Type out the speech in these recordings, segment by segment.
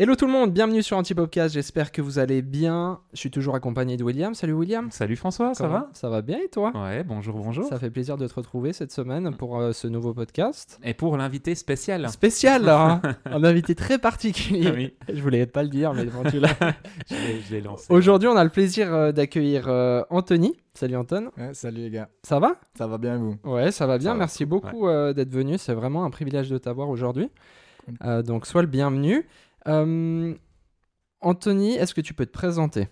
Hello tout le monde, bienvenue sur Antipopcast, j'espère que vous allez bien. Je suis toujours accompagné de William. Salut William. Salut François, ça Comment va? Ça va bien et toi? Ouais, bonjour, bonjour. Ça fait plaisir de te retrouver cette semaine pour euh, ce nouveau podcast. Et pour l'invité spécial. Spécial, hein un invité très particulier. Oui, Je voulais pas le dire, mais bon, tu l'as. je l'ai- je l'ai lancé. Aujourd'hui, on a le plaisir euh, d'accueillir euh, Anthony. Salut Anton. Ouais, salut les gars, Ça va? Ça va bien vous? Ouais, ça va bien. Ça Merci beaucoup euh, d'être venu. C'est vraiment un privilège de t'avoir aujourd'hui. Euh, donc, sois le bienvenu. Euh, Anthony, est-ce que tu peux te présenter?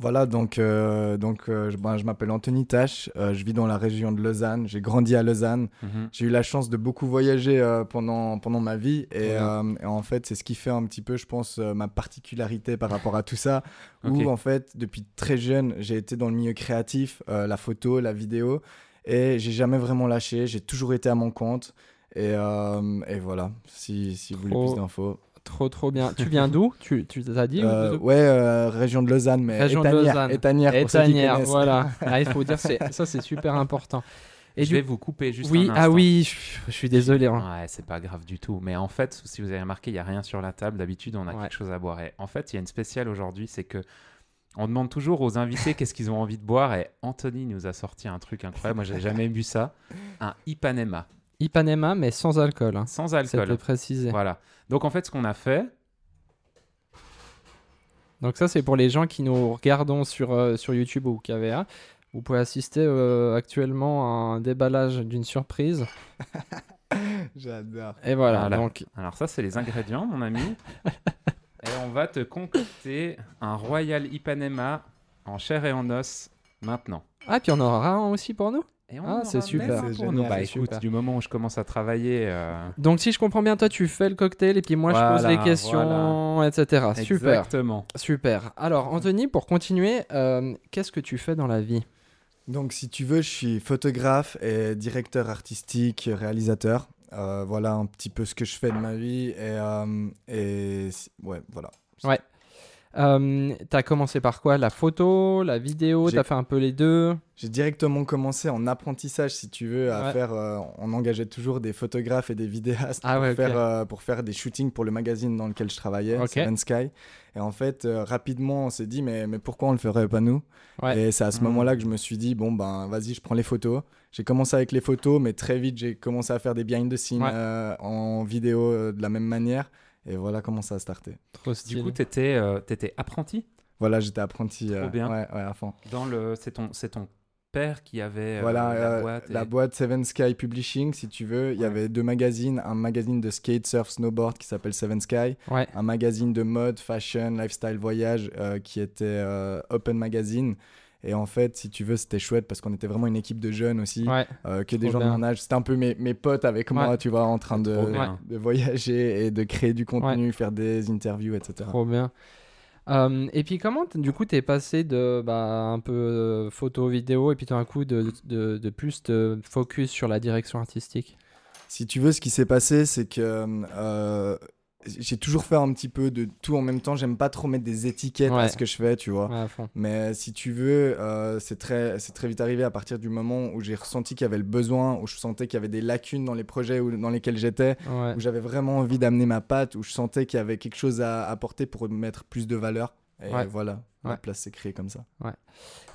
Voilà, donc, euh, donc euh, je, ben, je m'appelle Anthony Tache, euh, je vis dans la région de Lausanne, j'ai grandi à Lausanne, Mhm. j'ai eu la chance de beaucoup voyager pendant, pendant ma vie et, en fait c'est ce qui fait un petit peu je pense ma particularité par rapport à tout ça, Ok. où en fait depuis très jeune j'ai été dans le milieu créatif, la photo, la vidéo et j'ai jamais vraiment lâché, j'ai toujours été à mon compte. Et, et voilà, si, si vous voulez plus d'infos. Trop, trop bien. Tu viens d'où? Tu tu t'as dit ou Euh, de- ouais, euh, euh, de Lausanne, mais Région de Lausanne. Étanière, pour ceux qui Étanière, connaissent. voilà. Ah, il faut dire, c'est- ça c'est super important. Et je du- vais vous couper juste oui, un ah instant. oui, je, je suis désolé. hein. Ouais, c'est pas grave du tout. Mais en fait, si vous avez remarqué, il n'y a rien sur la table. D'habitude, on a Ouais. quelque chose à boire. Et en fait, il y a une spéciale aujourd'hui, c'est que on demande toujours aux invités qu'est-ce qu'ils ont envie de boire. Et Anthony nous a sorti un truc incroyable. Moi, j'ai jamais bu ça. Un Ipanema, Ipanema, mais sans alcool. Hein. sans Ça peut alcool. préciser. Voilà. Donc en fait, ce qu'on a fait, Donc ça, c'est pour les gens qui nous regardons sur, euh, sur YouTube ou KVA. Vous pouvez assister euh, actuellement à un déballage d'une surprise. J'adore. Et voilà, Voilà. donc Alors ça, c'est les ingrédients, mon ami. et on va te concocter un Royal Ipanema en chair et en os maintenant. Ah, puis on aura un aussi pour nous? Et on Ah, c'est super. pour nous. Bah écoute, super. du moment où je commence à travailler... euh, Donc si je comprends bien, toi tu fais le cocktail et puis moi je pose Voilà, les questions, etc. Super, Exactement. super. Alors Anthony, pour continuer, euh, qu'est-ce que tu fais dans la vie? Donc, si tu veux, je suis photographe et directeur artistique, réalisateur. Euh, voilà un petit peu ce que je fais de ma vie. Et, euh, ouais, voilà. Euh, T'as commencé par quoi? La photo, la vidéo? T'as fait un peu les deux? J'ai directement commencé en apprentissage, si tu veux, à Ouais. faire. euh, on engageait toujours des photographes et des vidéastes Ah pour, ouais, ok. faire, euh, pour faire des shootings pour le magazine dans lequel je travaillais, Ok. Seven Sky. Et en fait, euh, rapidement, on s'est dit, mais, mais pourquoi on le ferait pas nous? Ouais. Et c'est à ce Mhm. moment-là que je me suis dit, bon, ben, vas-y, je prends les photos. J'ai commencé avec les photos, mais très vite, j'ai commencé à faire des behind the scenes Ouais. euh, en vidéo euh, de la même manière. Et voilà comment ça a starté. Trop Du coup, tu étais, apprenti? Voilà, j'étais apprenti. euh, Trop bien. Ouais, ouais, à fond. dans le... C'est ton, c'est ton père qui avait euh, Voilà, la euh, boîte. la et- boîte Seven Sky Publishing, si tu veux. Il y Ouais. avait deux magazines, un magazine de skate, surf, snowboard qui s'appelle Seven Sky, Ouais. un magazine de mode, fashion, lifestyle, voyage euh, qui était euh, Open Magazine. Et en fait, si tu veux, c'était chouette parce qu'on était vraiment une équipe de jeunes aussi, Ouais. euh, que des gens bien. de mon âge. C'était un peu mes, mes potes avec moi, Ouais. tu vois, en train de, de voyager et de créer du contenu, faire des interviews, etc. Trop bien. Euh, et puis comment du coup t'es passé de bah, un peu euh, photo vidéo et puis tout d'un coup de, de, de plus te focus sur la direction artistique? Si tu veux, ce qui s'est passé, c'est que euh, j'ai toujours fait un petit peu de tout en même temps. J'aime pas trop mettre des étiquettes Ouais. à ce que je fais, tu vois. Ouais. Mais si tu veux, euh, c'est très, c'est très vite arrivé à partir du moment où j'ai ressenti qu'il y avait le besoin, où je sentais qu'il y avait des lacunes dans les projets où- dans lesquels j'étais, Ouais. où j'avais vraiment envie d'amener ma patte, où je sentais qu'il y avait quelque chose à apporter pour mettre plus de valeur. Et Ouais. voilà, Ouais. la place s'est créée comme ça.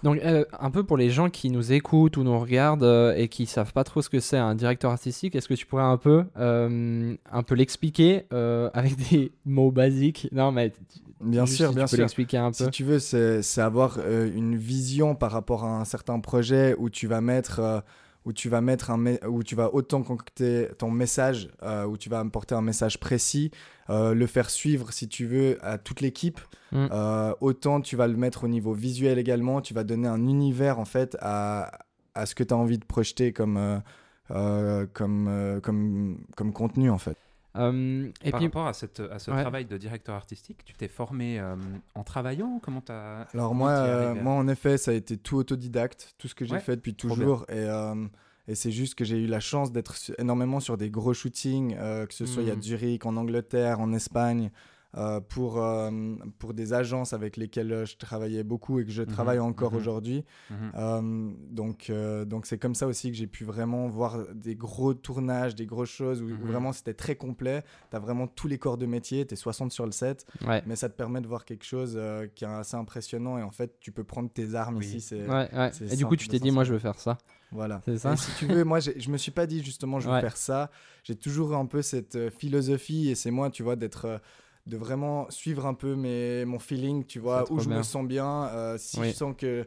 Donc euh, un peu pour les gens qui nous écoutent ou nous regardent euh, et qui savent pas trop ce que c'est un directeur artistique, est-ce que tu pourrais un peu euh, un peu l'expliquer avec des mots basiques? Non mais Bien sûr, si bien tu peux sûr. l'expliquer un peu. Si tu veux, c'est c'est avoir une vision par rapport à un certain projet où tu vas mettre, où tu vas mettre un, où tu vas autant concocter ton message, euh, où tu vas apporter un message précis, euh, le faire suivre si tu veux à toute l'équipe. Mm. Euh, autant tu vas le mettre au niveau visuel également. Tu vas donner un univers en fait à, à ce que tu as envie de projeter comme, comme, comme, comme contenu en fait. Euh, et Par puis rapport à, cette, à ce Ouais. travail de directeur artistique, tu t'es formé euh, en travaillant? Comment t'as... Alors comment moi, euh, moi, en effet, ça a été tout autodidacte, tout ce que j'ai Ouais, fait depuis toujours. Et, euh, et c'est juste que j'ai eu la chance d'être énormément sur des gros shootings, euh, que ce soit il y a Mhm. Zurich, en Angleterre, en Espagne, euh, pour, euh, pour des agences avec lesquelles euh, je travaillais beaucoup et que je Mhm, travaille encore mhm. aujourd'hui. Mhm. Euh, donc, donc c'est comme ça aussi que j'ai pu vraiment voir des gros tournages, des grosses choses où, où vraiment c'était très complet. Tu as vraiment tous les corps de métier, tu es 60 sur le set, Ouais. mais ça te permet de voir quelque chose qui est assez impressionnant et en fait, tu peux prendre tes armes Oui. ici. Ouais, Et du coup, tu t'es dit, moi, je veux faire ça. voilà. C'est ça Et si tu veux, moi, je me suis pas dit justement, je veux Ouais. faire ça. J'ai toujours un peu cette euh, philosophie et c'est moi, tu vois, d'être. euh, de vraiment suivre un peu mes, mon feeling, tu vois, où je bien. me sens bien. euh, si Oui. je sens que.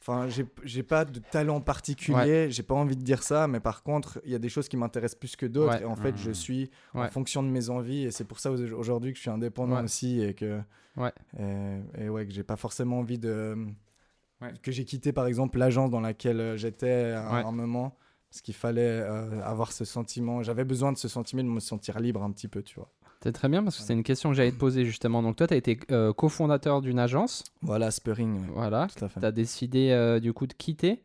Enfin, j'ai- pas de talent particulier, j'ai pas envie de dire ça, mais par contre, il y a des choses qui m'intéressent plus que d'autres. Ouais. Et en fait, je suis en Ouais. fonction de mes envies. Et c'est pour ça au- aujourd'hui que je suis indépendant Ouais. aussi et que. Ouais. Et, et ouais, que j'ai pas forcément envie de. Ouais. Que j'ai quitté par exemple l'agence dans laquelle euh, j'étais à Ouais. un moment. Parce qu'il fallait euh, avoir ce sentiment. J'avais besoin de ce sentiment de me sentir libre un petit peu, tu vois. C'est très bien parce que c'est une question que j'allais te poser justement. Donc, toi, tu as été euh, cofondateur d'une agence. Voilà, Spurring. ouais, Voilà. Tout à fait. Tu as décidé euh, du coup de quitter.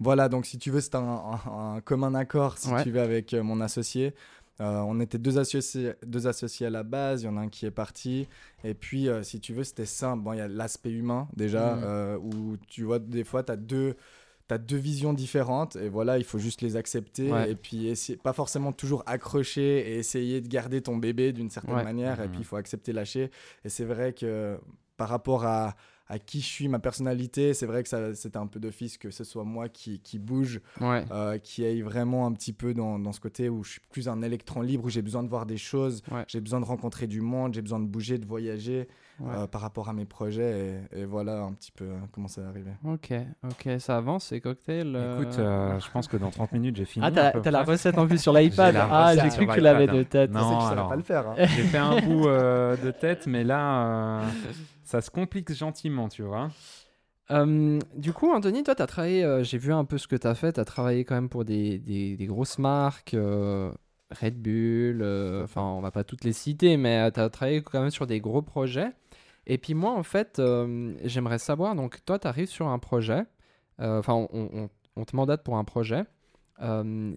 Voilà, donc si tu veux, c'est un, un- un commun accord, si Ouais. tu veux, avec euh, mon associé. On était deux associés, deux associés à la base, il y en a un qui est parti. Et puis, si tu veux, c'était simple. Bon, il y a l'aspect humain déjà, euh, où tu vois, des fois, tu as deux. T'as deux visions différentes et voilà, il faut juste les accepter Ouais. et puis essayer, pas forcément toujours accrocher et essayer de garder ton bébé d'une certaine Ouais. manière et Mhm. puis il faut accepter lâcher et c'est vrai que par rapport à, à qui je suis, ma personnalité, c'est vrai que ça, c'était un peu d'office que ce soit moi qui, qui bouge Ouais. euh, qui aille vraiment un petit peu dans, dans ce côté où je suis plus un électron libre, où j'ai besoin de voir des choses, Ouais. j'ai besoin de rencontrer du monde, j'ai besoin de bouger, de voyager Ouais. euh, par rapport à mes projets. Et, et voilà un petit peu euh, comment ça est arrivé. Ok, ok, ça avance ces cocktails. euh. Écoute, euh, je pense que dans 30 minutes, j'ai fini. ah, t'as la recette en plus sur l'iPad. Ah, j'ai cru que tu l'avais hein. de tête. Non, Je sais que ça va alors- pas le faire. hein. J'ai fait un bout euh, de tête, mais là, euh, ça se complique gentiment, tu vois. Euh, du coup, Anthony, toi, tu as travaillé, euh, j'ai vu un peu ce que tu as fait, tu as travaillé quand même pour des, des- grosses marques, euh, Red Bull, enfin, on va pas toutes les citer, mais tu as travaillé quand même sur des gros projets. Et puis moi, en fait, j'aimerais savoir, donc toi, tu arrives sur un projet, enfin, on, te mandate pour un projet, on,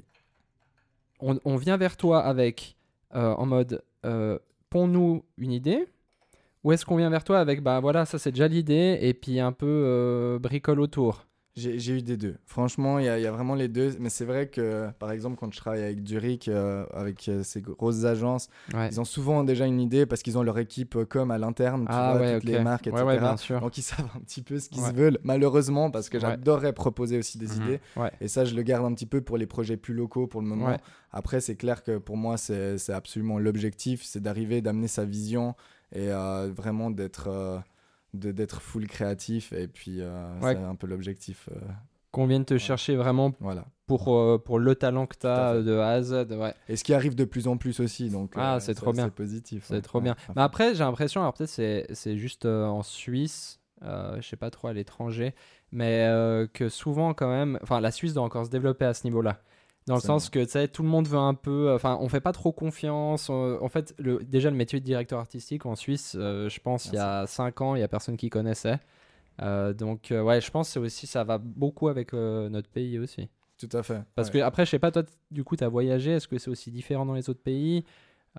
vient vers toi avec, en mode, euh, pond-nous une idée, ou est-ce qu'on vient vers toi avec, bah voilà, ça c'est déjà l'idée, et puis un peu euh, bricole autour J'ai eu des deux. Franchement, il y, a- il y a vraiment les deux. Mais c'est vrai que, par exemple, quand je travaille avec Zurich, euh, avec euh, ces grosses agences, Ouais. ils ont souvent déjà une idée parce qu'ils ont leur équipe euh, com à l'interne, Ah ouais, toutes les marques, etc. ouais, bien sûr. Donc ils savent un petit peu ce qu'ils veulent, malheureusement, parce que j'adorerais proposer aussi des Mhm. idées. Et ça, je le garde un petit peu pour les projets plus locaux pour le moment. Après, c'est clair que pour moi, c'est absolument l'objectif, c'est d'arriver, d'amener sa vision et vraiment d'être d'être full créatif. Et puis, euh, Ouais. c'est un peu l'objectif. euh, Qu'on vienne te chercher vraiment voilà. pour, euh, pour le talent que tu as de A à Z. Ouais. Et ce qui arrive de plus en plus aussi. Donc, Ah, c'est trop bien. C'est positif. C'est trop bien. Mais après, j'ai l'impression, alors peut-être c'est, c'est juste en Suisse, je sais pas trop à l'étranger, mais que souvent quand même, enfin la Suisse doit encore se développer à ce niveau-là. Dans le sens que tu sais, tout le monde veut un peu, enfin on fait pas trop confiance. on- en fait, le, déjà le métier de directeur artistique en Suisse, euh, je pense il y a 5 ans, il y a personne qui connaissait. Euh, donc euh, ouais, je pense que aussi ça va beaucoup avec euh, notre pays aussi. Tout à fait. Parce ouais. que après, je sais pas, toi, du coup, tu as voyagé, est-ce que c'est aussi différent dans les autres pays?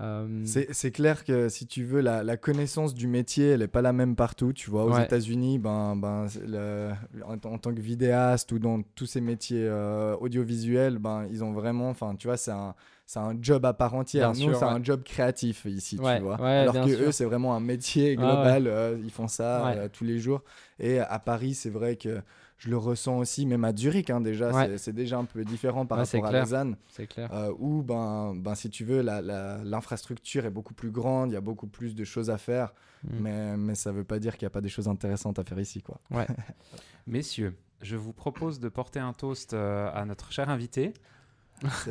Euh, C'est clair que si tu veux, la, la connaissance du métier, elle n'est pas la même partout. Tu vois, aux Ouais. États-Unis, ben, ben, le- en, en tant que vidéaste ou dans tous ces métiers euh, audiovisuels, ben, ils ont vraiment, enfin, tu vois, c'est un, c'est un job à part entière. Bien Nous, c'est ouais. un job créatif ici, Ouais, tu vois. ouais, Alors que sûr. eux, c'est vraiment un métier Ah, global. euh, ils font ça euh, tous les jours. Et à Paris, c'est vrai que je le ressens aussi, même à Zurich, hein, déjà, Ouais. c'est- déjà un peu différent par Ouais, rapport à. Lausanne. C'est clair. Euh, où, ben, ben, si tu veux, l'infrastructure est beaucoup plus grande, il y a beaucoup plus de choses à faire, Mm. mais, mais ça veut pas dire qu'il n'y a pas des choses intéressantes à faire ici. Quoi. Messieurs, je vous propose de porter un toast euh, à notre cher invité.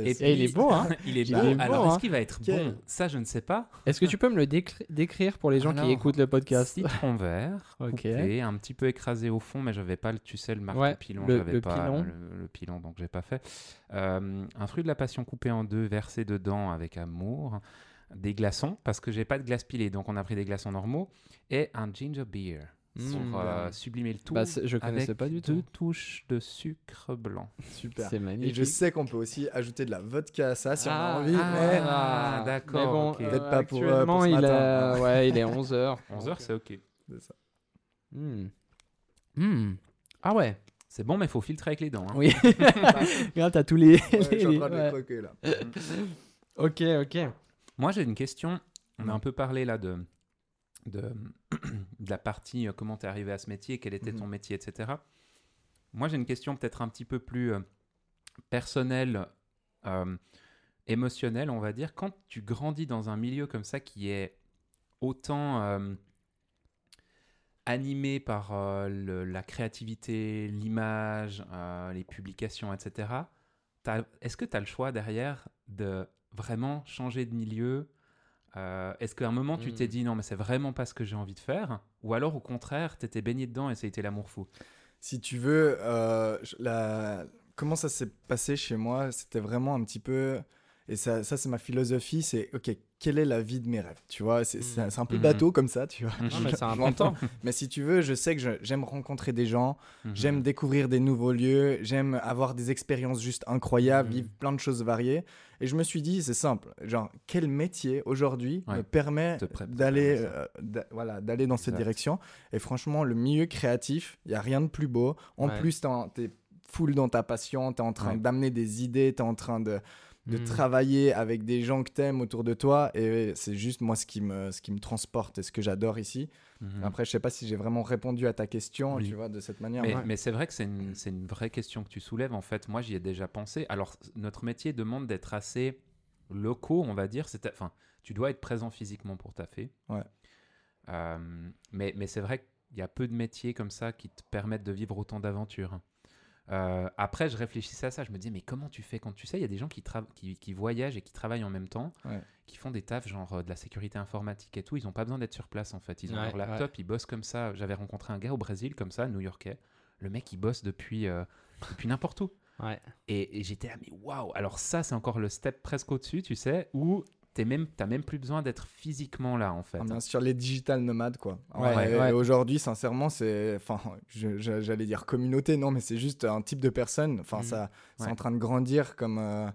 Et Et il est beau, hein Il est Il beau. Alors, hein. est-ce qu'il va être Quel- bon? Ça, je ne sais pas. Est-ce que tu peux me le décri- décrire pour les gens qui Alors, écoutent le podcast? Citron vert, Ok. coupé, un petit peu écrasé au fond, mais j'avais pas le, tu sais, le Ouais, pilon, le- j'avais le pas pilon. Le, le pilon, donc j'ai pas fait. Euh, un fruit de la passion coupé en deux, versé dedans avec amour, des glaçons parce que j'ai pas de glace pilée, donc on a pris des glaçons normaux et un ginger beer. Pour Mmh. euh, sublimer le tout. Bah, je connaissais avec pas du deux tout. touches de sucre blanc. Super. C'est Et magnifique. je sais qu'on peut aussi ajouter de la vodka à ça si on Ah, a envie. ah, mais Ah, d'accord, Mais bon, ok. euh, Peut-être pas pour, euh, actuellement, pour ce il, matin. est, ouais, il est 11h. 11h, c'est ok. C'est ça. Ah ouais. C'est bon, mais il faut filtrer avec les dents. hein. Oui. Regarde, t'as tous les. Ouais, je suis en les- train de les ouais. croquer là. Ok, ok. Moi, j'ai une question. On a un peu parlé là de, de, de la partie euh, comment t'es arrivé à ce métier, quel était ton Mhm. métier, etc. Moi, j'ai une question peut-être un petit peu plus euh, personnelle, euh, émotionnelle, on va dire. Quand tu grandis dans un milieu comme ça qui est autant euh, animé par le- la créativité, l'image, les publications, etc., est-ce que tu as le choix derrière de vraiment changer de milieu Euh, Est-ce qu'à un moment tu t'es dit non mais c'est vraiment pas ce que j'ai envie de faire? Ou alors au contraire t'étais baigné dedans et ça a été l'amour fou? Si tu veux, euh, la... comment ça s'est passé chez moi, c'était vraiment un petit peu. Et ça, ça c'est ma philosophie c'est ok, quelle est la vie de mes rêves Tu vois, c'est c'est- c'est un peu Mhm. bateau comme ça, tu vois? Non, mais c'est important. Mais si tu veux, je sais que j'aime rencontrer des gens, Mhm. j'aime découvrir des nouveaux lieux, j'aime avoir des expériences juste incroyables, vivre plein de choses variées. Et je me suis dit, c'est simple, genre, quel métier aujourd'hui Ouais. me permet d'aller euh, voilà, d'aller dans cette Exact. direction Et franchement, le milieu créatif, il n'y a rien de plus beau. En Ouais. plus, tu es full dans ta passion, tu es en train Ouais. d'amener des idées, tu es en train de, de Mhm. travailler avec des gens que tu aimes autour de toi. Et c'est juste moi ce qui, me, ce qui me transporte et ce que j'adore ici. Mhm. Après, je sais pas si j'ai vraiment répondu à ta question, Oui. tu vois, de cette manière. Mais, Ouais. mais c'est vrai que c'est une, c'est une vraie question que tu soulèves. En fait, moi, j'y ai déjà pensé. Alors, notre métier demande d'être assez locaux, on va dire. C'est- Enfin, tu dois être présent physiquement pour taffer. Ouais. Euh, mais mais c'est vrai qu'il y a peu de métiers comme ça qui te permettent de vivre autant d'aventures. Euh, après, je réfléchissais à ça. Je me disais, mais comment tu fais quand tu sais, il y a des gens qui, tra- qui, qui voyagent et qui travaillent en même temps, Ouais. qui font des tafs genre euh, de la sécurité informatique et tout. Ils n'ont pas besoin d'être sur place en fait. Ils ont Ouais, leur laptop, ils bossent comme ça. J'avais rencontré un gars au Brésil comme ça, new-yorkais. Le mec, il bosse depuis, euh, depuis n'importe où. Ouais. Et, et j'étais là, mais waouh! Alors, ça, c'est encore le step presque au-dessus, tu sais, où tu même, t'as même plus besoin d'être physiquement là en fait. Ah, bien sûr, les digital nomades, quoi. Ouais, Ouais, et ouais. Aujourd'hui, sincèrement, c'est. Enfin, j'allais dire communauté, non, mais c'est juste un type de personne. Enfin, Mhm. ça, c'est Ouais. en train de grandir comme. euh,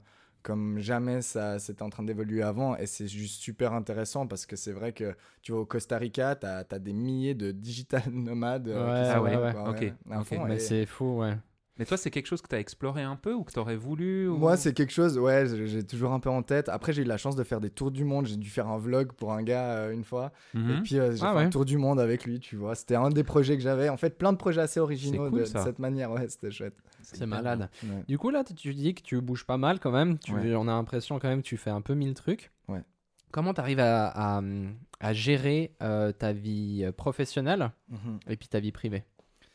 comme jamais ça c'était en train d'évoluer avant et c'est juste super intéressant parce que c'est vrai que tu vas au Costa Rica tu as, des milliers de digital nomades euh, Ouais, qui sont ouais, là, ouais. quoi, Ok, à ok. fond, Mais et- c'est fou, ouais. Mais toi, c'est quelque chose que tu as exploré un peu ou que tu aurais voulu ou- Moi, c'est quelque chose, ouais, j'ai toujours un peu en tête. Après, j'ai eu la chance de faire des tours du monde. J'ai dû faire un vlog pour un gars euh, une fois. Mhm. Et puis, euh, j'ai Ah fait ouais. un tour du monde avec lui, tu vois. C'était un des projets que j'avais. En fait, plein de projets assez originaux cool, de, cette manière. Ouais, c'était chouette. C'est malade. Ouais. Du coup, là, tu- dis que tu bouges pas mal quand même. Tu, Ouais. On a l'impression quand même que tu fais un peu mille trucs. Ouais. Comment tu arrives à, à, à gérer euh, ta vie professionnelle Mhm. et puis ta vie privée?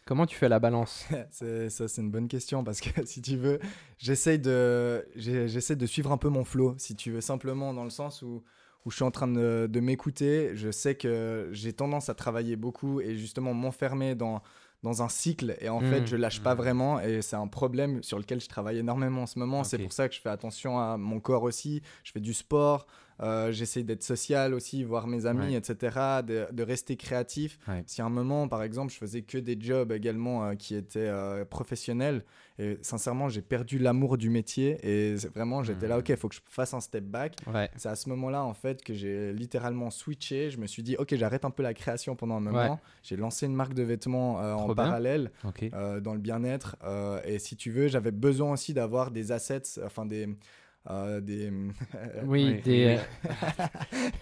Comment tu fais la balance? C'est- ça, c'est une bonne question parce que si tu veux, j'essaye de, j'essaie de suivre un peu mon flow, si tu veux, simplement dans le sens où, où je suis en train de, de m'écouter. Je sais que j'ai tendance à travailler beaucoup et justement m'enfermer dans, dans un cycle et en fait, je lâche pas Mm. vraiment et c'est un problème sur lequel je travaille énormément en ce moment. C'est pour ça que je fais attention à mon corps aussi. Je fais du sport, euh, j'essaie d'être social aussi, voir mes amis, Ouais. etc., de, de rester créatif. Ouais. Si à un moment, par exemple, je faisais que des jobs également euh, qui étaient euh, professionnels, et sincèrement, j'ai perdu l'amour du métier, et vraiment, j'étais là, ok, il faut que je fasse un step back. Ouais. C'est à ce moment-là, en fait, que j'ai littéralement switché. Je me suis dit, ok, j'arrête un peu la création pendant un moment. J'ai lancé une marque de vêtements euh, en bien. parallèle dans le bien-être. et si tu veux, j'avais besoin aussi d'avoir des assets, enfin des. Euh, des... Oui, oui, des oui,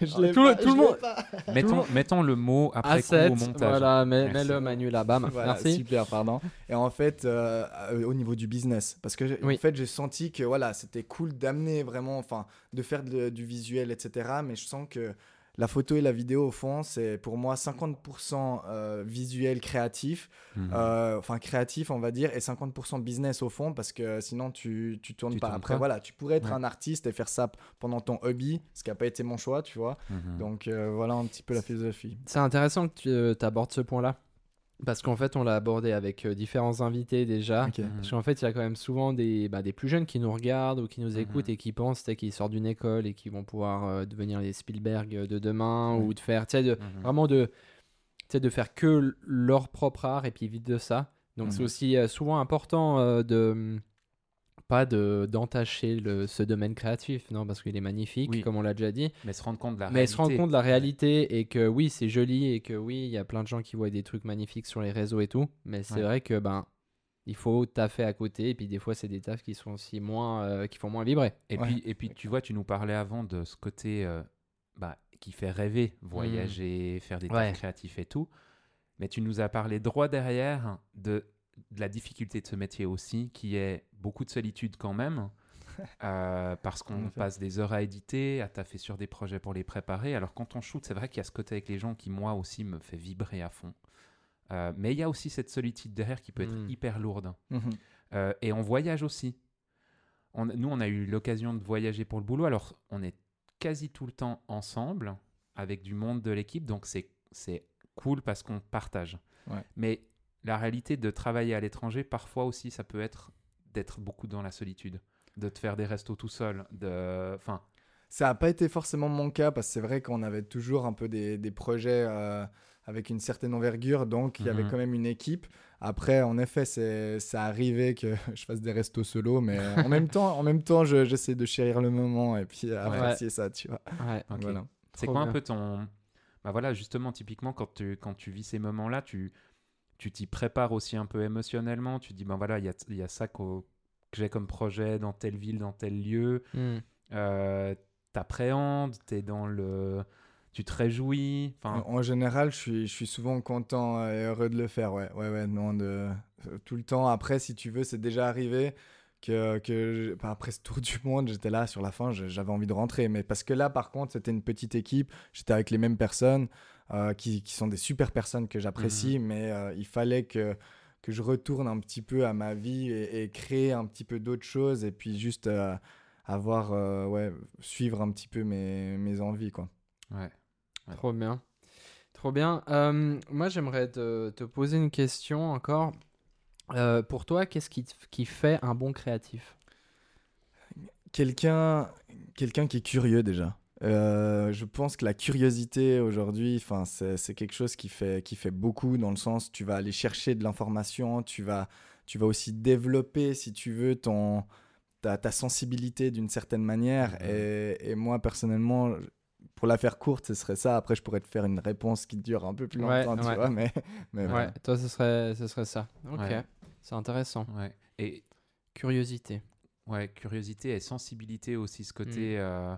Je l'ai Tout le- pas, tout le je l'ai monde- pas. Mettons, mettons le mot après coup au montage. Voilà, mets, mets-le Manu là, bam. Voilà, Merci. super, pardon. Et en fait, euh, euh, au niveau du business, parce que Oui. en fait, j'ai senti que voilà, c'était cool d'amener vraiment, enfin, de faire de- du visuel, etc. Mais je sens que la photo et la vidéo, au fond, c'est pour moi 50% euh, visuel créatif, Mhm. euh, enfin créatif, on va dire, et 50% business au fond, parce que sinon tu, tu tournes Tu pas. tournes Après, pas. voilà, tu pourrais être Ouais. un artiste et faire ça pendant ton hobby, ce qui n'a pas été mon choix, tu vois. Mhm. Donc euh, voilà un petit peu la philosophie. C'est intéressant que tu abordes ce point-là. Parce qu'en fait, on l'a abordé avec euh, différents invités déjà. Parce qu'en fait, il y a quand même souvent des, bah, des plus jeunes qui nous regardent ou qui nous Mhm. écoutent et qui pensent qu'ils sortent d'une école et qui vont pouvoir euh, devenir les Spielberg de demain ou de faire, tu sais, Mhm. vraiment de, de faire que leur propre art et puis vite de ça. Donc c'est Mhm. aussi euh, souvent important de pas de d'entacher le- ce domaine créatif, non, parce qu'il est magnifique, Oui. comme on l'a déjà dit, Mais se rendre compte de la mais se rendre réalité. compte de la réalité et que oui, c'est joli et que oui, il y a plein de gens qui voient des trucs magnifiques sur les réseaux et tout, mais c'est Ouais. vrai que ben il faut taffer à côté et puis des fois c'est des tafs qui sont aussi moins euh, qui font moins vibrer. Et, Ouais. puis, et puis, tu vois, tu nous parlais avant de ce côté euh, bah, qui fait rêver, voyager, faire des. Ouais. tafs créatifs et tout. Mais tu nous as parlé droit derrière de, de la difficulté de ce métier aussi, qui est beaucoup de solitude quand même. euh, parce qu'on passe des heures à éditer, à taffer sur des projets pour les préparer. Alors quand on shoot, c'est vrai qu'il y a ce côté avec les gens qui, moi aussi, me fait vibrer à fond. Euh, mais il y a aussi cette solitude derrière qui peut être Mm. hyper lourde. Mhm. Euh, et on voyage aussi. On- nous, on a eu l'occasion de voyager pour le boulot. Alors, on est quasi tout le temps ensemble avec du monde de l'équipe. Donc, c'est, c'est cool parce qu'on partage. Ouais. Mais la réalité de travailler à l'étranger, parfois aussi, ça peut être d'être beaucoup dans la solitude. De te faire des restos tout seul. De... Enfin, Ça n'a pas été forcément mon cas parce que c'est vrai qu'on avait toujours un peu des, des projets euh, avec une certaine envergure, donc il y avait Mhm. quand même une équipe. Après, en effet, c'est ça arrivait que je fasse des restos solo, mais en même temps, en même temps, je- j'essaie de chérir le moment et puis apprécier ça, tu vois. Ouais. ok. Voilà. C'est quoi un peu ton... Bah voilà, justement, typiquement, quand tu, quand tu vis ces moments-là, tu tu t'y prépares aussi un peu émotionnellement. Tu dis, ben voilà, il y a, il y a ça que j'ai comme projet dans telle ville, dans tel lieu. Mm. Euh, T'appréhendes, t'es dans le... Tu te réjouis. En, en général, je suis, je suis souvent content et heureux de le faire, ouais. Ouais, ouais, non, de, euh, tout le temps. Après, si tu veux, c'est déjà arrivé que, que je- bah, après ce tour du monde, j'étais là sur la fin, j'avais envie de rentrer. Mais parce que là, par contre, c'était une petite équipe, j'étais avec les mêmes personnes euh, qui, qui sont des super personnes que j'apprécie, mais euh, il fallait que, que je retourne un petit peu à ma vie et, et créer un petit peu d'autres choses et puis juste euh, avoir, euh, ouais, suivre un petit peu mes, mes envies, quoi. ouais. Trop bien. Trop bien. Euh, moi, j'aimerais te, te poser une question encore. Euh, pour toi, qu'est-ce qui, qui fait un bon créatif? Quelqu'un quelqu'un qui est curieux déjà. Euh, je pense que la curiosité aujourd'hui, enfin, c'est quelque chose qui fait, qui fait beaucoup dans le sens tu vas aller chercher de l'information, tu vas, tu vas aussi développer, si tu veux, ton, ta, ta sensibilité d'une certaine manière. Mhm. Et, et moi, personnellement, pour la faire courte, ce serait ça. Après, je pourrais te faire une réponse qui dure un peu plus Ouais, longtemps, tu ouais. vois, mais, mais Ouais, voilà. toi, ce serait, ce serait ça. Ok, Ouais. c'est intéressant. Ouais. Et Curiosité. ouais, curiosité et sensibilité aussi, ce côté... euh,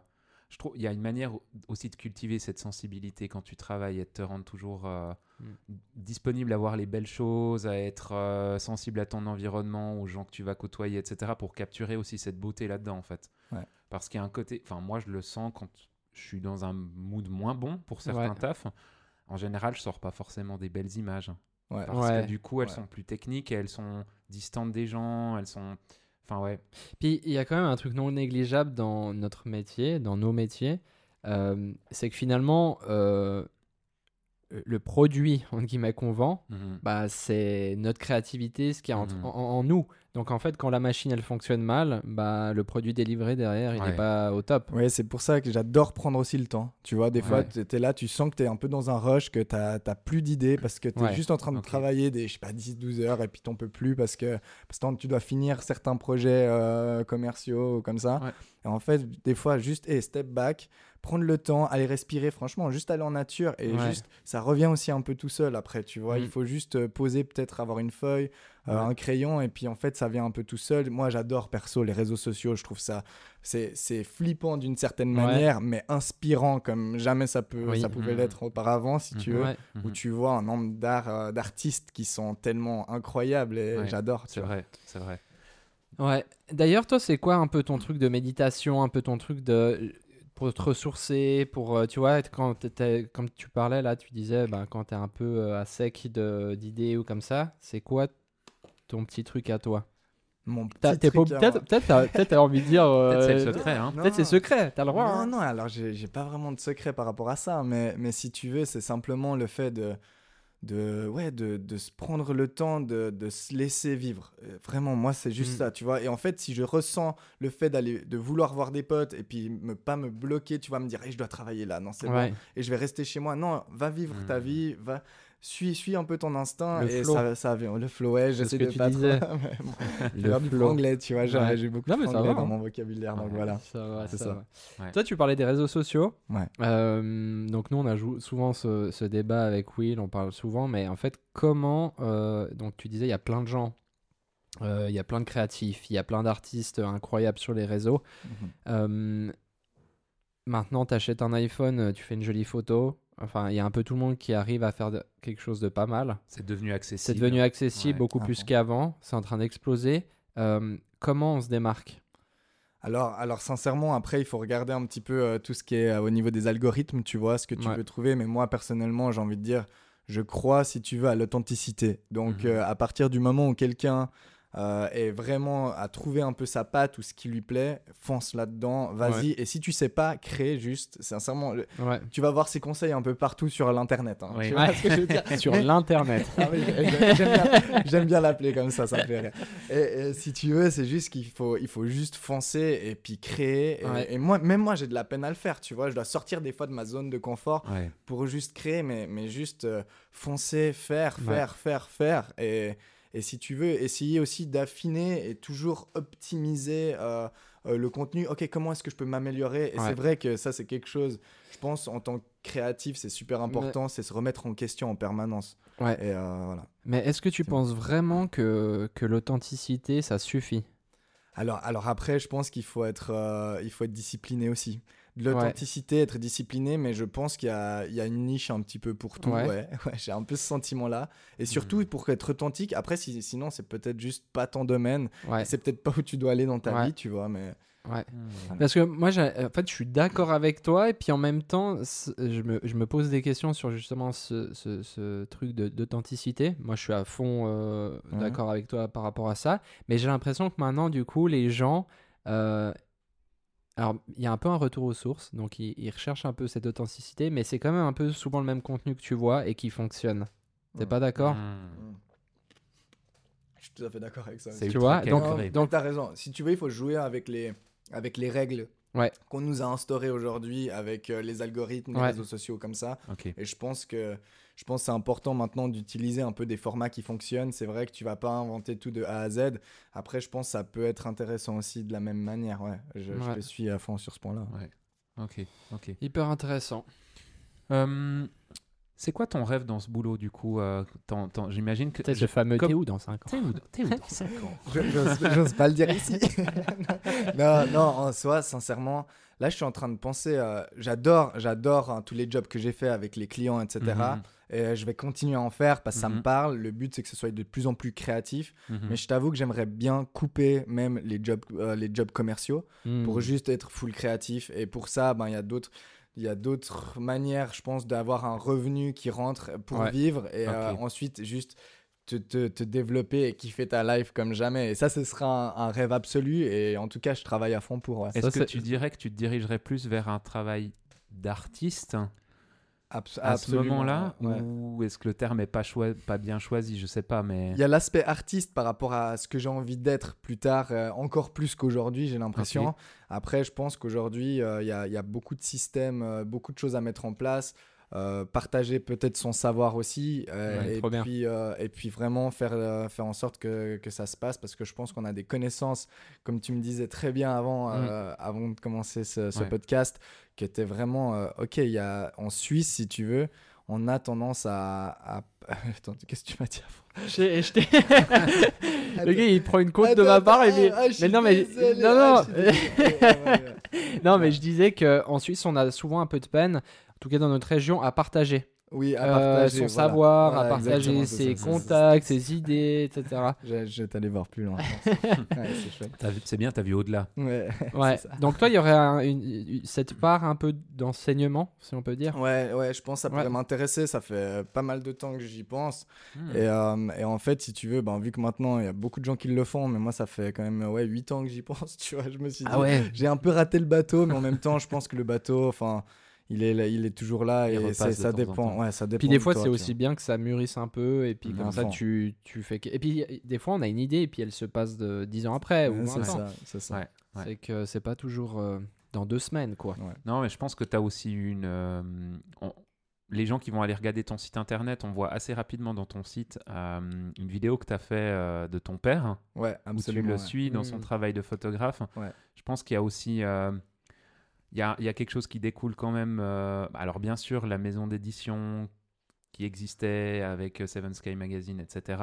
je trouve il y a une manière aussi de cultiver cette sensibilité quand tu travailles et de te rendre toujours euh, Mm. disponible à voir les belles choses, à être euh, sensible à ton environnement, aux gens que tu vas côtoyer, etc. pour capturer aussi cette beauté là-dedans en fait. Ouais. Parce qu'il y a un côté, enfin moi je le sens quand je suis dans un mood moins bon pour certains Ouais. tafs. En général, je sors pas forcément des belles images Ouais. parce Ouais. que du coup elles Ouais. sont plus techniques et elles sont distantes des gens, elles sont, enfin ouais, Puis il y a quand même un truc non négligeable dans notre métier, dans nos métiers, euh, c'est que finalement, euh, le produit entre guillemets qu'on vend, Mhm. bah, c'est notre créativité, ce qui est en, Mhm. en- en nous. Donc en fait, quand la machine elle fonctionne mal, bah, le produit délivré derrière, il n'est Ouais. pas au top. Ouais, c'est pour ça que j'adore prendre aussi le temps. Tu vois, des fois, Ouais. tu es là, tu sens que tu es un peu dans un rush, que tu n'as plus d'idées parce que tu es Ouais. juste en train de travailler des, je sais pas, 10-12 heures et puis tu peux plus parce que, parce que tu dois finir certains projets euh, commerciaux ou comme ça. Ouais. Et en fait, des fois, juste, hey, step back, prendre le temps, aller respirer, franchement, juste aller en nature et Ouais. juste, ça revient aussi un peu tout seul après, tu vois. Mm. Il faut juste euh, poser, peut-être avoir une feuille, euh, Ouais. un crayon et puis en fait, ça vient un peu tout seul. Moi, j'adore perso les réseaux sociaux, je trouve ça c'est c'est flippant d'une certaine Ouais. manière, mais inspirant comme jamais ça, peut, Oui. ça pouvait Mhm. l'être auparavant, si tu Mhm. veux. Ouais, Où Mhm. tu vois un nombre d'art, euh, d'artistes qui sont tellement incroyables et Ouais, j'adore. c'est vrai, c'est vrai. Ouais. D'ailleurs, toi, c'est quoi un peu ton truc de méditation, un peu ton truc de pour te ressourcer, pour euh, tu vois, quand comme tu parlais là, tu disais, ben, quand tu es un peu euh, à sec de- d'idées ou comme ça, c'est quoi ton petit truc à toi? Mon Peut-être peut-être t'as envie de dire. euh, Peut-être c'est secret, hein. Peut-être c'est secret, t'as le droit. Non, hein. non, alors j'ai j'ai pas vraiment de secret par rapport à ça, mais, mais si tu veux, c'est simplement le fait de, de, ouais, de, de se prendre le temps de, de se laisser vivre. Euh, Vraiment, moi, c'est juste Mm. ça, tu vois. Et en fait, si je ressens le fait d'aller, de vouloir voir des potes et puis me, pas me bloquer, tu vas me dire, hey, je dois travailler là, non, c'est bon, Ouais. et je vais rester chez moi. Non, va vivre ta Mm. vie, va, suis, suis un peu ton instinct Le et flow. ça, ça vient. Le flow, ouais, j'essaie de tu pas disais. trop. Le franglais, tu vois, j'ai Ouais. j'ai beaucoup Non, mais va, dans hein. mon vocabulaire, donc Ouais. voilà. Ça va, C'est ça ça. va. Ouais. Toi, tu parlais des réseaux sociaux. Ouais. Euh, donc nous, on a souvent ce, ce débat avec Will, on parle souvent, mais en fait, comment... euh, donc tu disais, il y a plein de gens, euh, il y a plein de créatifs, il y a plein d'artistes incroyables sur les réseaux. Mhm. Euh, maintenant, tu achètes un iPhone, tu fais une jolie photo. Enfin, il y a un peu tout le monde qui arrive à faire de- quelque chose de pas mal. C'est devenu accessible. C'est devenu accessible Ouais, beaucoup à plus qu'avant. C'est en train d'exploser. Euh, comment on se démarque? Alors, alors sincèrement, après, il faut regarder un petit peu euh, tout ce qui est euh, au niveau des algorithmes, tu vois, ce que tu Ouais. peux trouver. Mais moi, personnellement, j'ai envie de dire, je crois, si tu veux, à l'authenticité. Donc, Mhm. euh, à partir du moment où quelqu'un euh, est vraiment à trouver un peu sa patte ou ce qui lui plaît, fonce là-dedans, vas-y. Et si tu sais pas, crée juste, sincèrement, le- Ouais. tu vas voir ces conseils un peu partout sur l'internet. hein. Oui. Sur l'internet. ah oui, j'aime- bien, l'appeler comme ça, ça me fait rire. Et, et si tu veux, c'est juste qu'il faut, il faut juste foncer et puis créer. Et, Ouais. et moi, même moi, j'ai de la peine à le faire, tu vois. Je dois sortir des fois de ma zone de confort pour juste créer, mais, mais juste euh, foncer, faire, faire, faire, faire. Et, et si tu veux, essayer aussi d'affiner et toujours optimiser euh, euh, le contenu. Ok, comment est-ce que je peux m'améliorer? Et Ouais. c'est vrai que ça, c'est quelque chose, je pense, en tant que créatif, c'est super important, c'est se remettre en question en permanence. Ouais. Et euh, voilà. Mais est-ce que tu penses vraiment que, que l'authenticité, ça suffit? Alors, alors après, je pense qu'il faut être, euh, il faut être discipliné aussi. De l'authenticité, être discipliné, mais je pense qu'il y a, il y a une niche un petit peu pour tout. Ouais. Ouais, ouais, j'ai un peu ce sentiment-là. Et surtout, pour être authentique, après, si, sinon, c'est peut-être juste pas ton domaine. Ouais. C'est peut-être pas où tu dois aller dans ta Ouais. vie, tu vois. Mais ouais. Hmm. Parce que moi, en fait, je suis d'accord avec toi, et puis en même temps, je me, je me pose des questions sur justement ce, ce- ce truc de- d'authenticité. Moi, je suis à fond euh, d'accord avec toi par rapport à ça, mais j'ai l'impression que maintenant, du coup, les gens. euh, alors, il y a un peu un retour aux sources, donc ils, ils recherchent un peu cette authenticité, mais c'est quand même un peu souvent le même contenu que tu vois et qui fonctionne. T'es Mm. pas d'accord Hmm. je suis tout à fait d'accord avec ça. Tu vois, donc- donc, t'as raison. Si tu veux, il faut jouer avec les, avec les règles Ouais. qu'on nous a instaurées aujourd'hui, avec euh, les algorithmes, les réseaux sociaux comme ça. Et je pense que je pense que c'est important maintenant d'utiliser un peu des formats qui fonctionnent. C'est vrai que tu vas pas inventer tout de A à Z. Après, je pense que ça peut être intéressant aussi de la même manière. Ouais, je, je Ouais. te suis à fond sur ce point-là. Ok. Ok. Hyper intéressant. Euh, c'est quoi ton rêve dans ce boulot du coup euh, J'imagine que. Peut-être le fameux comme- t'es où dans 5 ans T'es où, t'es où dans 5 ans Je- J'ose pas le dire ici. non, non, en soi, sincèrement, là, je suis en train de penser. euh, j'adore, j'adore hein, tous les jobs que j'ai fait avec les clients, etc. Et euh, je vais continuer à en faire parce que ça me Mhm. parle. Le but, c'est que ce soit de plus en plus créatif. mhm. Mais je t'avoue que j'aimerais bien couper même les jobs, euh, les jobs commerciaux Hmm. pour juste être full créatif. Et pour ça, ben, il y a d'autres. Il y a d'autres manières, je pense, d'avoir un revenu qui rentre pour Ouais. vivre et euh, ensuite juste te, te, te développer et kiffer ta life comme jamais. Et ça, ce sera un, un rêve absolu. Et en tout cas, je travaille à fond pour. ouais. Est-ce que tu dirais que tu te dirigerais plus vers un travail d'artiste Abs- à ce moment-là ouais. Ou est-ce que le terme est pas, choi- pas bien choisi Je sais pas, mais. Il y a l'aspect artiste par rapport à ce que j'ai envie d'être plus tard, euh, encore plus qu'aujourd'hui, j'ai l'impression. Après, je pense qu'aujourd'hui, euh, il y, a, y a beaucoup de systèmes, euh, beaucoup de choses à mettre en place. Euh, partager peut-être son savoir aussi euh, Ouais, et, puis, euh, et puis vraiment faire, faire en sorte que, que ça se passe parce que je pense qu'on a des connaissances, comme tu me disais très bien avant, euh, avant de commencer ce, ce Ouais. podcast, qui était vraiment, ok, il y a, en Suisse, si tu veux, on a tendance à... à... Attends, qu'est-ce que tu m'as dit avant? Le gars, il prend une côte de ma part et puis. ah, mais non, mais. désolé, non, ah, non. non, mais je disais qu'en Suisse, on a souvent un peu de peine, en tout cas dans notre région, à partager. Oui, à euh, partager. son voilà. savoir, à partager ses ça, c'est ça, contacts, ses idées, etc. Je, je vais t'aller voir plus loin. ouais, c'est bien, t'as vu au-delà. Ouais. Ouais. Donc toi, il y aurait un- une- une- cette part un peu d'enseignement, si on peut dire. Ouais, ouais, je pense que ça pourrait Ouais. m'intéresser. Ça fait euh, pas mal de temps que j'y pense. Hmm. Et, euh, et en fait, si tu veux, ben, vu que maintenant, il y a beaucoup de gens qui le font, mais moi, ça fait quand même ouais, 8 ans que j'y pense. Tu vois, je me suis dit, Ah ouais. j'ai un peu raté le bateau, mais en même temps, je pense que le bateau, enfin, il est, là- il est toujours là Il et ça dépend. temps. Ouais, ça dépend. Puis des de fois, c'est aussi bien que ça mûrisse un peu, et puis comme ça, tu, tu fais. Et puis des fois, on a une idée, et puis elle se passe de 10 ans après, ou Ouais, 20 c'est ça, c'est ça. Ouais. Ouais. C'est que c'est pas toujours euh, dans deux semaines, quoi. Non, mais je pense que tu as aussi une. euh, on- les gens qui vont aller regarder ton site internet, on voit assez rapidement dans ton site euh, une vidéo que tu as fait euh, de ton père, Ouais, où tu absolument. le ouais. suis dans son Mm. travail de photographe. Ouais. Je pense qu'il y a aussi euh, il y, a, il y a quelque chose qui découle quand même. euh, alors bien sûr, la maison d'édition qui existait avec euh, Seven Sky Magazine, etc.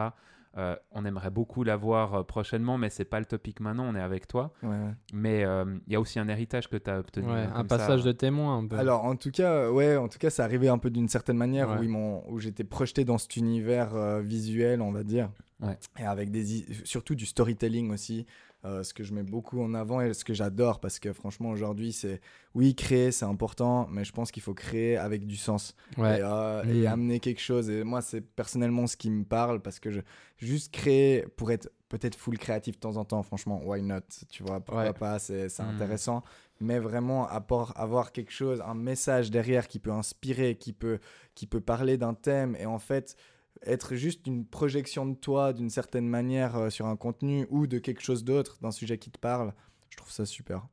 euh, on aimerait beaucoup la voir prochainement, mais c'est pas le topic maintenant. On est avec toi. Ouais, ouais. Mais euh, il y a aussi un héritage que tu as obtenu. Ouais, un ça. passage de témoin un peu. Alors en tout cas, ouais, en tout cas, c'est arrivé un peu d'une certaine manière Ouais. où où j'étais projeté dans cet univers euh, visuel, on va dire, Ouais. et avec des, surtout du storytelling aussi, euh, ce que je mets beaucoup en avant et ce que j'adore parce que franchement aujourd'hui, c'est, oui, créer, c'est important, mais je pense qu'il faut créer avec du sens ouais. et, euh, Mm. et amener quelque chose. Et moi, c'est personnellement ce qui me parle parce que je juste créer pour être peut-être full créatif de temps en temps. Franchement, why not Tu vois, pourquoi Ouais. pas C'est c'est Mm. intéressant. Mais vraiment, apport, avoir quelque chose, un message derrière qui peut inspirer, qui peut, qui peut parler d'un thème et en fait être juste une projection de toi d'une certaine manière euh, sur un contenu ou de quelque chose d'autre, d'un sujet qui te parle, je trouve ça super.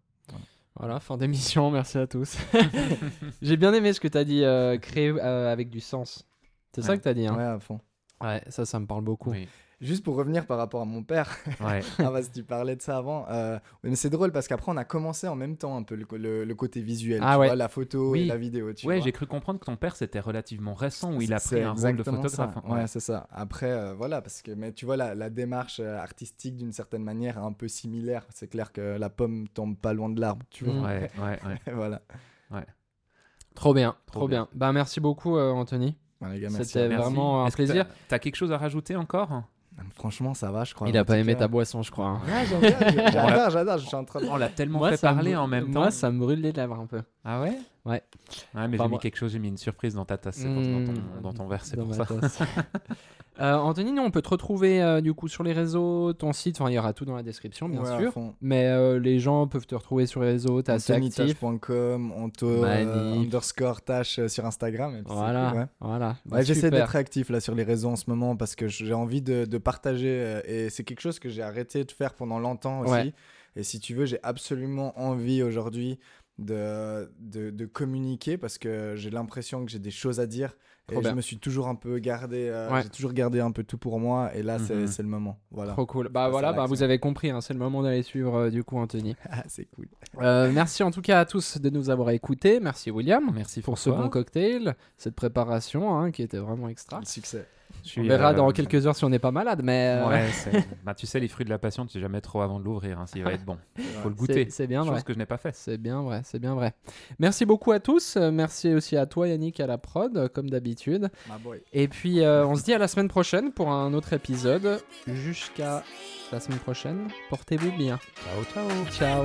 Voilà, fin d'émission, merci à tous. J'ai bien aimé ce que tu as dit, euh, créer euh, avec du sens. C'est ça que tu as dit, hein Ouais, à fond. Ouais, ça, ça me parle beaucoup. Oui. Juste pour revenir par rapport à mon père, Ouais. ah parce que tu parlais de ça avant. Euh, mais c'est drôle parce qu'après on a commencé en même temps un peu le, le- le côté visuel, Ah tu ouais. vois, la photo Oui. et la vidéo. Tu Ouais, j'ai cru comprendre que ton père c'était relativement récent où il a pris un rôle de photographe. ça. hein. Ouais, c'est ça. Après, euh, voilà, parce que mais tu vois la, la démarche euh, artistique d'une certaine manière est un peu similaire. C'est clair que la pomme tombe pas loin de l'arbre, tu vois. Ouais, ouais, ouais. voilà. Trop bien, Trop trop, bien. Bah, merci beaucoup, euh, Anthony. Ouais, les gars, merci. C'était vraiment un plaisir. t'as- T'as quelque chose à rajouter encore? Franchement, ça va, je crois. Il a pas aimé cas- ta boisson, je crois. hein. J'ai- j'adore, j'adore. Je suis en train de. On l'a tellement Moi, fait me parler en même temps. Moi, ça me brûle les lèvres un peu. Ah ouais? Ouais. Ouais, mais Enfin, j'ai mis quelque chose, j'ai mis une surprise dans ta tasse, c'est pour- Mmh, dans, ton, dans ton verre, c'est dans pour ça. Euh, Anthony, nous, on peut te retrouver euh, du coup sur les réseaux, ton site, enfin il y aura tout dans la description bien Ouais, sûr. Mais euh, les gens peuvent te retrouver sur les réseaux, actif. AnthonyTache.com, Anto euh, underscore tâche euh, sur Instagram. et puis c'est Voilà, cool, ouais. voilà. Bah, Ouais, j'essaie d'être actif là sur les réseaux en ce moment parce que j'ai envie de, de partager euh, et c'est quelque chose que j'ai arrêté de faire pendant longtemps aussi. Ouais. Et si tu veux, j'ai absolument envie aujourd'hui de, de, de communiquer parce que j'ai l'impression que j'ai des choses à dire Trop et bien. je me suis toujours un peu gardé, euh, Ouais. j'ai toujours gardé un peu tout pour moi et là c'est Mhm. le moment. Voilà. Trop cool. Bah voilà, bah, vous avez compris, hein, c'est le moment d'aller suivre euh, du coup Anthony. Ah, c'est cool. Euh, merci en tout cas à tous de nous avoir écoutés. Merci William Merci pour ce bon cocktail, cette préparation hein, qui était vraiment extra. Le succès. Je On verra euh, dans quelques heures si on n'est pas malade, mais euh, Ouais, bah, tu sais, les fruits de la passion, tu sais jamais trop avant de l'ouvrir, hein, s'il va être bon. Faut le goûter. c'est bien vrai. Chose que je n'ai pas fait. C'est bien vrai, c'est bien vrai. Merci beaucoup à tous. Merci aussi à toi Yannick à la prod, comme d'habitude. Et puis euh, on se dit à la semaine prochaine pour un autre épisode. Jusqu'à la semaine prochaine. Portez-vous bien. Ciao, ciao. Ciao.